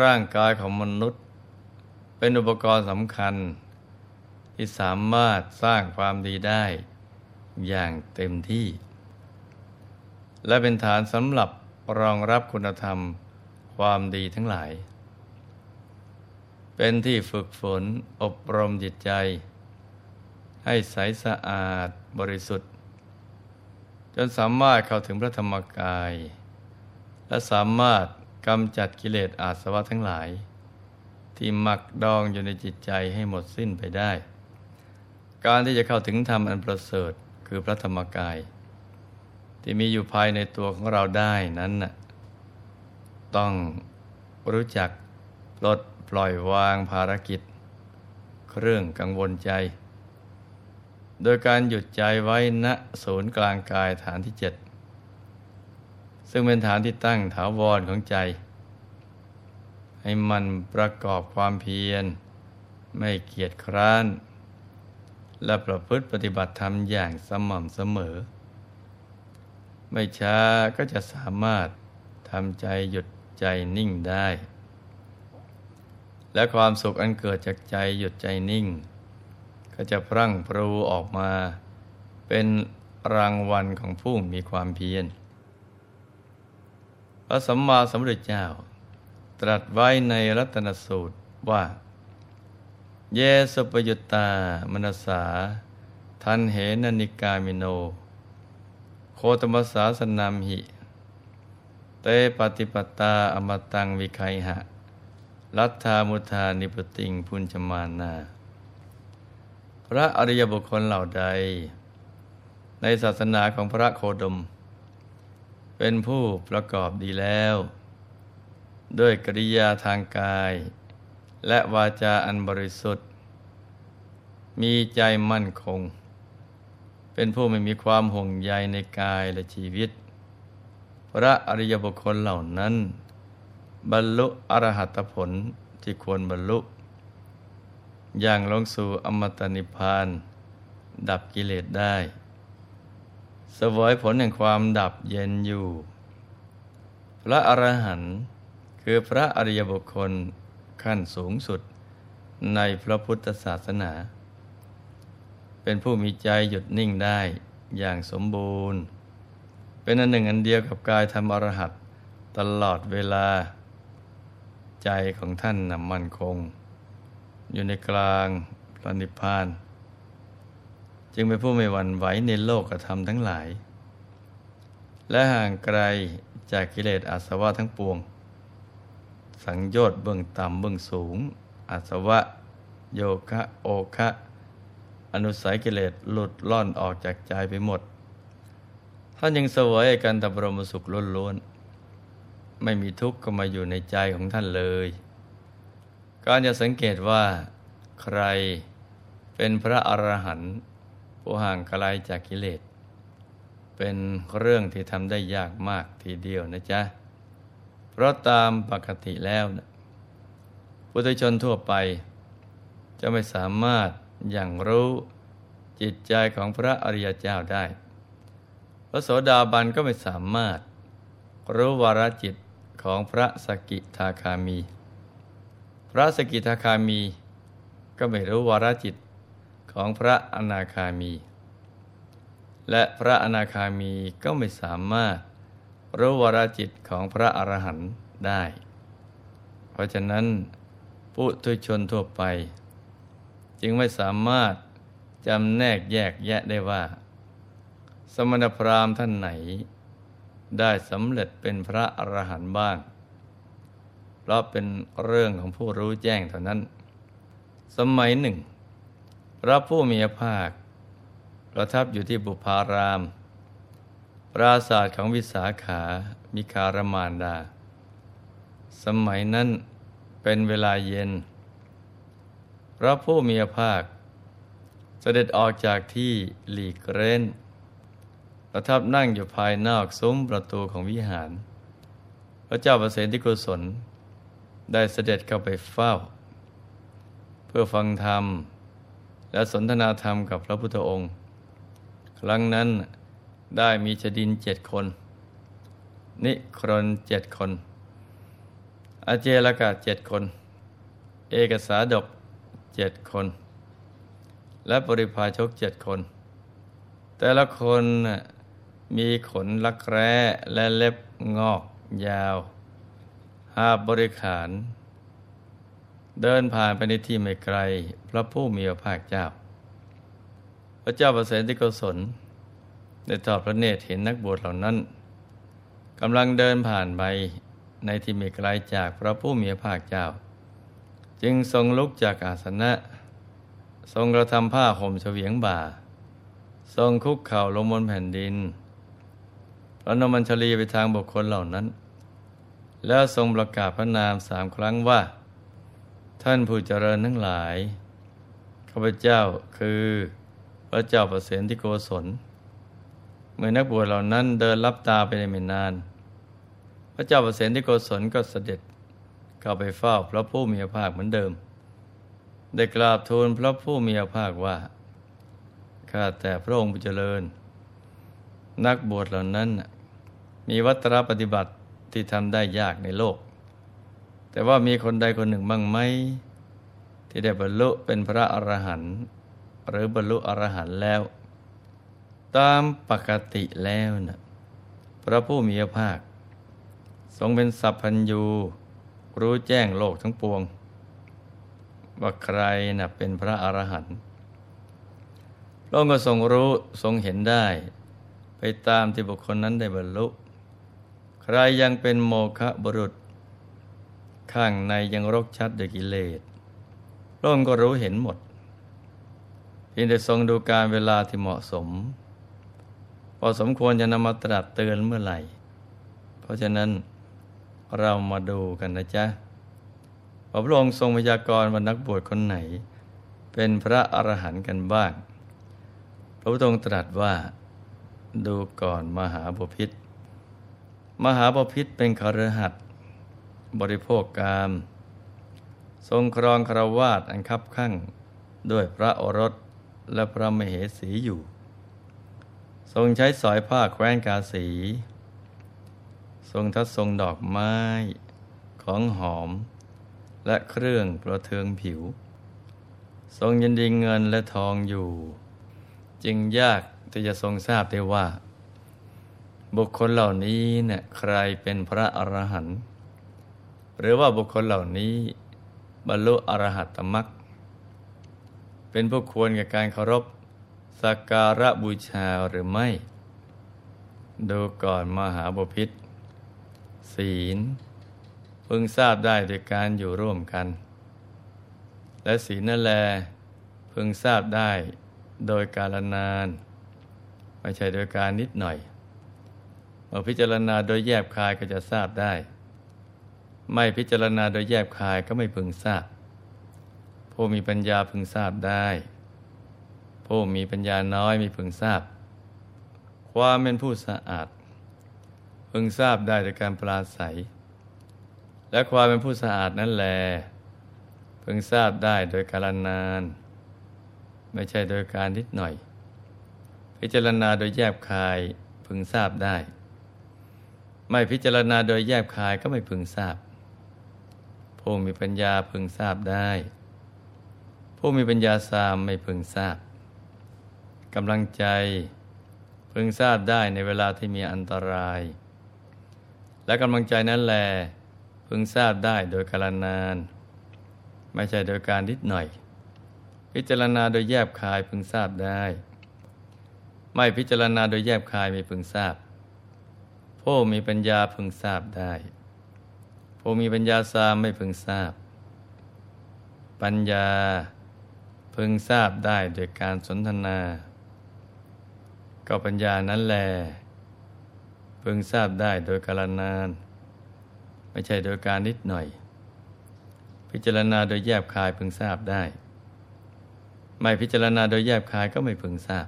ร่างกายของมนุษย์ เป็นอุปกรณ์สำคัญ ที่สามารถสร้างความดีได้อย่างเต็มที่ และเป็นฐานสำหรับรองรับคุณธรรมความดีทั้งหลาย เป็นที่ฝึกฝนอบรมจิตใจ ให้ใสสะอาดบริสุทธิ์ จนสามารถเข้าถึงพระธรรมกาย และสามารถ กำจัดกิเลสอาสวะทั้งหลาย ที่หมักดองอยู่ในจิตใจให้หมดสิ้นไปได้ การที่จะเข้าถึงธรรมอันประเสริฐคือพระธรรมกาย ที่มีอยู่ภายในตัวของเราได้นั้นน่ะต้องรู้จักลดปล่อยวางภารกิจเครื่องกังวลใจ โดยการหยุดใจไว้ณศูนย์กลางกายฐานที่เจ็ด ซึ่งเป็นฐานที่ตั้งถาวรของใจ ให้มันประกอบความเพียร ไม่เกียจคร้าน และประพฤติปฏิบัติธรรมอย่างสม่ำเสมอ ไม่ช้าก็จะสามารถทำใจหยุดใจนิ่งได้ และความสุขอันเกิดจากใจหยุดใจนิ่ง ก็จะพรั่งพรูออกมาเป็นรางวัลของผู้มีความเพียร พระสัมมาสัมพุทธเจ้า ตรัสไว้ในรัตนสูตรว่า เยสุปยุตตามนสา ทันเหนนิกามิโน โคตมสาสนามหิ เตปฏิปตาอมตังวิไคหะ รัตธามุธานิปติงพุญชมานา พระอริยบุคคลเหล่าใด ในศาสนาของพระโคดม เป็นผู้ประกอบดีแล้ว ด้วยกริยาทางกาย และวาจาอันบริสุทธิ์ มีใจมั่นคง เป็นผู้ไม่มีความห่วงใยในกายและชีวิต พระอริยบุคคลเหล่านั้น บรรลุอรหัตผลที่ควรบรรลุ อย่างลงสู่อมตะนิพพาน ดับกิเลสได้ สวยผลแห่งความดับเย็นอยู่ พระอรหันต์คือพระอริยบุคคลขั้นสูงสุดในพระพุทธศาสนา เป็นผู้มีใจหยุดนิ่งได้อย่างสมบูรณ์ เป็นอันหนึ่งอันเดียวกับกายธรรมอรหัตตลอดเวลา ใจของท่านนำมั่นคง อยู่ในกลางพระนิพพาน จึงเป็นผู้ไม่หวั่นไหวในโลกกระทำทั้งหลาย และห่างไกลจากกิเลสอาสวะทั้งปวง สังโยชน์เบื้องต่ำเบื้องสูง อาสวะ โยคะโอคะ อนุสัยกิเลสหลุดล่อนออกจากใจไปหมด ท่านยังสวยกันตบรมสุขล้วนๆไม่มีทุกข์ก็มาอยู่ในใจของท่านเลยการจะสังเกตว่าใครเป็นพระอรหันต์ ผู้ห่างไกลจากกิเลส เป็นเรื่องที่ทำได้ยากมากทีเดียวนะจ๊ะ เพราะตามปกติแล้วนะปุถุชนทั่วไป จะไม่สามารถอย่างรู้จิตใจของพระอริยเจ้าได้ พระโสดาบันก็ไม่สามารถ รู้วารจิตของพระสกิทาคามี พระสกิทาคามีก็ไม่รู้วารจิต ของพระอนาคามี และพระอนาคามีก็ไม่สามารถรู้วรจิตของพระอรหันต์ได้ เพราะฉะนั้นผู้ทุชนทั่วไป จึงไม่สามารถจำแนกแยกแยะได้ว่า สมณพราหมณ์ท่านไหน ได้สำเร็จเป็นพระอรหันต์บ้าง เพราะเป็นเรื่องของผู้รู้แจ้งเท่านั้น สมัยหนึ่ง ระผู้มีพระภาค ประทับอยู่ที่บุพาราม ปราศาสตร์ของวิสาขามิคารมานดา สมัยนั้นเป็นเวลาเย็น พระผู้มีพระภาค เสด็จออกจากที่หลีกเร้น ประทับนั่งอยู่ภายนอกซุ้มประตูของวิหาร พระเจ้าประเสนที่กุศลได้เสด็จเข้าไปเฝ้า เพื่อฟังธรรม และสนทนาธรรมกับพระพุทธองค์ ครั้งนั้นได้มีชดินเจ็ดคน นิครนเจ็ดคนอาเจรกะเจ็ดคน เอกสาดกเจ็ดคน และปริพาชกเจ็ดคน แต่ละคนมีขนลักแร้และเล็บงอกยาว หาบริขาร เดินผ่านไปในที่ไม่ไกล พระผู้มีพระภาคเจ้า พระเจ้าประเสริฐที่กศลได้ทอดพระเนตรเห็นนักบวชเหล่านั้นกำลังเดินผ่านไปในที่ไม่ไกลจากพระผู้มีพระภาคเจ้า จึงทรงลุกจากอาสนะ ทรงกระทำผ้าห่มเฉวียงบ่า ทรงคุกเข่าลงบนแผ่นดินพระนมัญชลีไปทางบุคคลเหล่านั้น แล้วทรงประกาศพระนามสามครั้งว่า ท่านผู้เจริญทั้งหลาย ข้าพเจ้าคือพระเจ้าประเสนที่โกศล เมื่อนักบวชเหล่านั้นเดินรับตาไปในไม่นาน พระเจ้าประเสนที่โกศลก็เสด็จเข้าไปเฝ้าพระผู้มีพระภาคเหมือนเดิม ได้กราบทูลพระผู้มีพระภาคว่า ข้าแต่พระองค์ผู้เจริญ นักบวชเหล่านั้นมีวัตรปฏิบัติที่ทำได้ยากในโลก แต่ว่ามีคนใดคนหนึ่งบ้างไหมที่ได้บรรลุเป็นพระอรหันต์หรือบรรลุอรหันต์แล้ว ตามปกติแล้วนะพระผู้มีพระภาค ทรงเป็นสัพพัญญู รู้แจ้งโลกทั้งปวง ว่าใครนะ่ะเป็นพระอรหันต์พระองค์ก็ทรงรู้ทรงเห็นได้ ไปตามที่บุคคลนั้นได้บรรลุ ใครยังเป็นโมฆะบุรุษ ข้างในยังรกชัดด้วยกิเลสพระองค์ก็รู้เห็นหมดเพียงแต่ทรงดูการเวลาที่เหมาะสม พอสมควรจะนำมาตรัสเตือนเมื่อไหร่ เพราะฉะนั้นเรามาดูกันนะจ๊ะพระองค์ทรงพยากรณ์ว่านักบวชคนไหน เป็นพระอรหันต์กันบ้าง พระพุทธองค์ตรัสว่าดูก่อนมหาบพิษมหาบพิษเป็นคารหัด บริโภคกาม ทรงครองคราวาสอันคับข้างด้วยพระโอรสและพระมเหสีอยู่ ทรงใช้สอยผ้าแคว้นกาสี ทรงทัดทรงดอกไม้ ของหอม และเครื่องประเทืองผิว ทรงยินดีเงินและทองอยู่ จึงยากที่จะทรงทราบได้ว่า บุคคลเหล่านี้เนี่ยใครเป็นพระอรหันต์ หรือว่าบุคคลเหล่านี้ บรรลุอรหัตตมรรคเป็นผู้ควรกับการเคารพสักการะบูชาหรือไม่ ดูก่อนมหาบพิษศีลพึงทราบได้โดยการอยู่ร่วมกัน และศีลนั่นแลพึงทราบได้โดยกาลนาน ไม่ใช่โดยการนิดหน่อยเมื่อพิจารณาโดยแยบคายก็จะทราบได้ ไม่พิจารณาโดยแยบคายก็ไม่พึงทราบ ผู้มีปัญญาพึงทราบได้ ผู้มีปัญญาน้อยมีพึงทราบ ความเป็นผู้สะอาด พึงทราบได้จากการปราศัย และความเป็นผู้สะอาดนั้นแลพึงทราบได้โดยกาลนาน ไม่ใช่โดยการนิดหน่อย พิจารณาโดยแยบคายพึงทราบได้ ไม่พิจารณาโดยแยบคายก็ไม่พึงทราบ ผู้มีปัญญาพึงทราบได้ ผู้มีปัญญาสามไม่พึงทราบกำลังใจพึงทราบได้ในเวลาที่มีอันตราย และกำลังใจนั้นแล พึงทราบได้โดยกาลนาน ไม่ใช่โดยการนิดหน่อย พิจารณาโดยแยบคายพึงทราบได้ ไม่พิจารณาโดยแยบคายไม่พึงทราบ ผู้มีปัญญาพึงทราบได้ ผู้มีปัญญาสามไม่พึงทราบ ปัญญาพึงทราบได้โดยการสนทนา ก็ปัญญานั้นแล พึงทราบได้โดยกาลนาน ไม่ใช่โดยการนิดหน่อย พิจารณาโดยแยบคายพึงทราบได้ ไม่พิจารณาโดยแยบคายก็ไม่พึงทราบ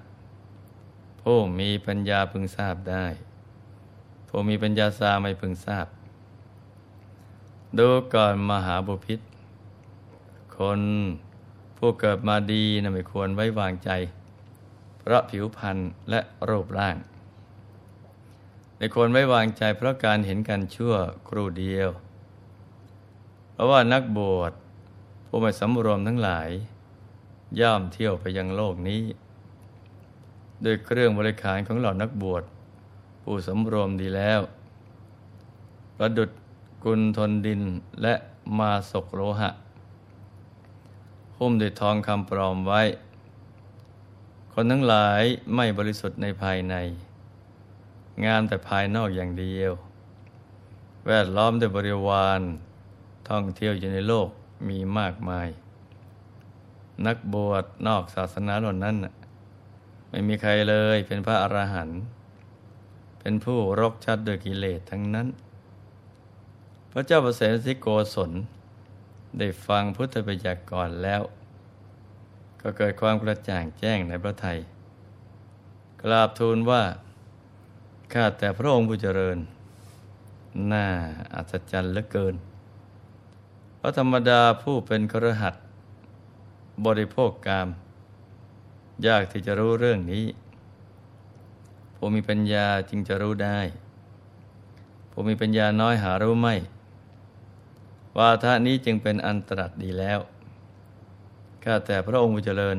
ผู้มีปัญญาพึงทราบได้ ผู้มีปัญญาสาไม่พึงทราบ ดูก่อนมหาบุพิษคนผู้เกิดมาดีนะไม่ควรไว้วางใจพราะผิวพรรณและรูปร่างในคนไม่วางใจเพราะการเห็นกันชั่วครู่เดียว เพราะว่านักบวชผู้ไม่สำรวมทั้งหลาย ย่อมเที่ยวไปยังโลกนี้ โดยเครื่องบริขารของเหล่านักบวชผู้สำรวมดีแล้ว ประดุด กุลทนดินและมาศกโลหะ หุ้มด้วยทองคำปลอมไว้ คนทั้งหลายไม่บริสุทธิ์ในภายใน งามแต่ภายนอกอย่างเดียว แวดล้อมด้วยบริวารท่องเที่ยวอยู่ในโลกมีมากมาย นักบวชนอกศาสนาเหล่านั้น ไม่มีใครเลยเป็นพระอรหันต์เป็นผู้รกชัดโดยกิเลสทั้งนั้น พระเจ้าประเสริฐโกศลได้ฟังพุทธบัญญัติก่อนแล้ว ก็เกิดความกระจ่างแจ้งในพระไทย กราบทูลว่า ข้าแต่พระองค์ผู้เจริญ น่าอัศจรรย์เหลือเกิน พระธรรมดาผู้เป็นครหัส บริโภคกาม ยากที่จะรู้เรื่องนี้ ผู้มีปัญญาจึงจะรู้ได้ ผู้มีปัญญาน้อยหารู้ไม่ วาทะนี้จึงเป็นอันตรัสดีแล้วข้าแต่พระองค์ผู้เจริญ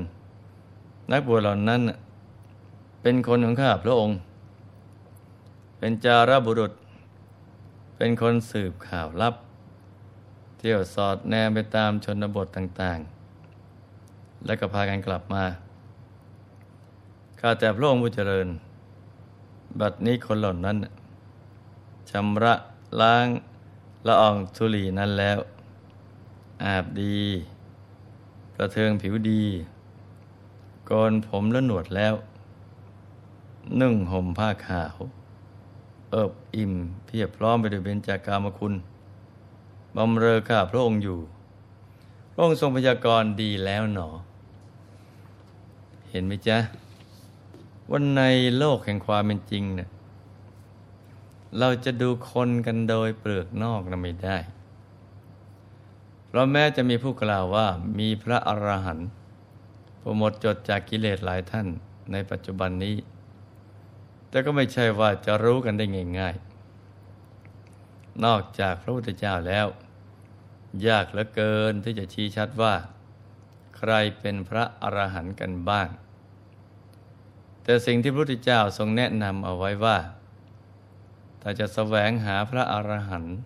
นักบวชเหล่านั้น เป็นคนของข้าพระองค์ เป็นจารบุรุษ เป็นคนสืบข่าวลับ เที่ยวสอดแนมไปตามชนบทต่างๆ แล้วก็พากันกลับมาข้าแต่พระองค์ผู้เจริญ บัดนี้คนเหล่านั้นชำระล้าง ละอองธุลีนั้นแล้ว อาบดี ประเทืองผิวดีโกนผมและหนวดแล้ว นึ่งห่มผ้าขาว เอิบอิ่มเพียบพร้อมไปด้วยเบญจากามคุณบำเรอข้าพระองค์อยู่ พระองค์ทรงพยากรณ์ดีแล้วหนอ เห็นไหมจ๊ะว่าในโลกแห่งความเป็นจริงเนะี่ย เราจะดูคนกันโดยเปลือกนอกนะไม่ได้ เพราะแม้จะมีผู้กล่าวว่ามีพระอรหันต์ผู้หมดจดจากกิเลสหลายท่านในปัจจุบันนี้ แต่ก็ไม่ใช่ว่าจะรู้กันได้ง่ายๆ นอกจากพระพุทธเจ้าแล้ว ยากเหลือเกินที่จะชี้ชัดว่า ใครเป็นพระอรหันต์กันบ้าง แต่สิ่งที่พระพุทธเจ้าทรงแนะนำเอาไว้ว่า ถ้าจะแสวงหาพระอรหันต์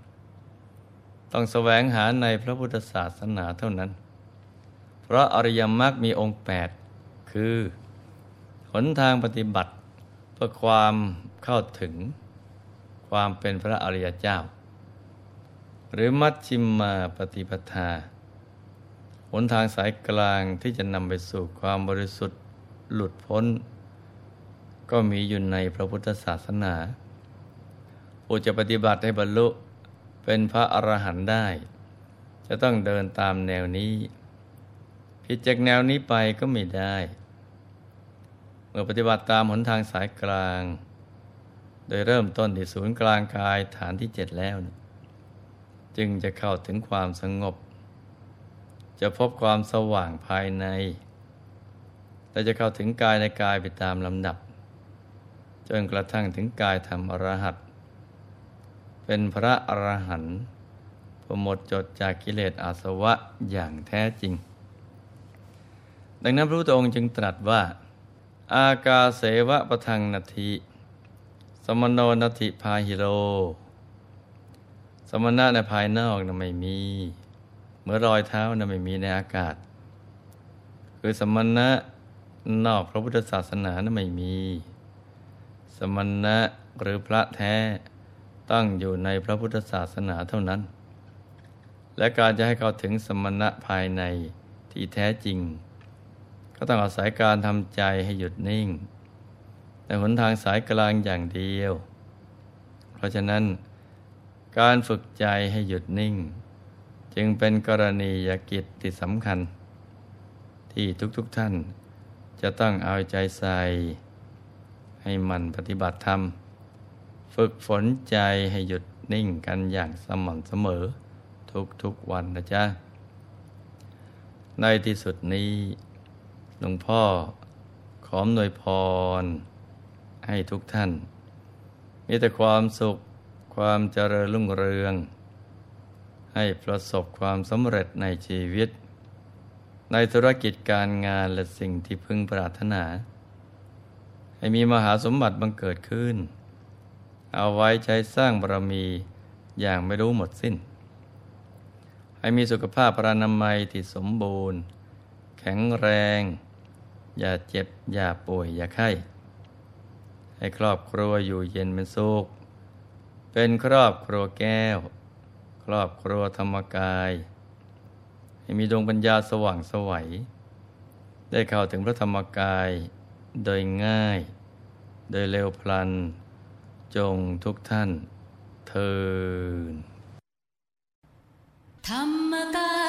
ต้องแสวงหาในพระพุทธศาสนาเท่านั้น เพราะอริยมรรคมีองค์แปดคือหนทางปฏิบัติเพื่อความเข้าถึงความเป็นพระอริยเจ้า หรือมัชชิมมาปฏิปทาหนทางสายกลางที่จะนำไปสู่ความบริสุทธิ์หลุดพ้น ก็มีอยู่ในพระพุทธศาสนา ผู้จะปฏิบัติให้บรรลุเป็นพระอรหันต์ได้ จะต้องเดินตามแนวนี้ ผิดจากแนวนี้ไปก็ไม่ได้ เมื่อปฏิบัติตามหนทางสายกลาง โดยเริ่มต้นที่ศูนย์กลางกายฐานที่เจ็ดแล้ว จึงจะเข้าถึงความสงบ จะพบความสว่างภายใน และจะเข้าถึงกายในกายไปตามลำดับ จนกระทั่งถึงกายธรรมอรหัต เป็นพระอรหันต์หมดจดจากกิเลสอาสวะอย่างแท้จริง ดังนั้นพระพุทธองค์จึงตรัสว่า อากาเสวะประทังนาทีสมโนนติพาหิโร สมณะในภายนอกนะไม่มี เมื่อรอยเท้านะไม่มีในอากาศ คือสมณะนอกพระพุทธศาสนานะไม่มี สมณะหรือพระแท้ ตั้งอยู่ในพระพุทธศาสนาเท่านั้น และการจะให้เขาถึงสมณะภายในที่แท้จริง ก็ต้องอาศัยการทำใจให้หยุดนิ่งแต่หนทางสายกลางอย่างเดียว เพราะฉะนั้นการฝึกใจให้หยุดนิ่ง จึงเป็นกรณียกิจที่สำคัญ ที่ทุกๆทท่านจะต้องเอาใจใส่ให้มันปฏิบัติธรรม ฝึกฝนใจให้หยุดนิ่งกันอย่างสม่ำเสมอ ทุกๆวันนะจ๊ะ ในที่สุดนี้ หลวงพ่อขอมหน่วยพร ให้ทุกท่าน มีแต่ความสุขความเจริญรุ่งเรือง ให้ประสบความสำเร็จในชีวิต ในธุรกิจการงานและสิ่งที่พึงปรารถนา ให้มีมหาสมบัติบังเกิดขึ้น เอาไว้ใช้สร้างบารมีอย่างไม่รู้หมดสิ้น ให้มีสุขภาพปรานามัยที่สมบูรณ์ แข็งแรง อย่าเจ็บ อย่าป่วย อย่าไข้ ให้ครอบครัวอยู่เย็นเป็นสุข เป็นครอบครัวแก้ว ครอบครัวธรรมกาย ให้มีดวงปัญญาสว่างสวัย ได้เข้าถึงพระธรรมกายโดยง่าย โดยเร็วพลัน จงทุกท่านเทินธรรมกาย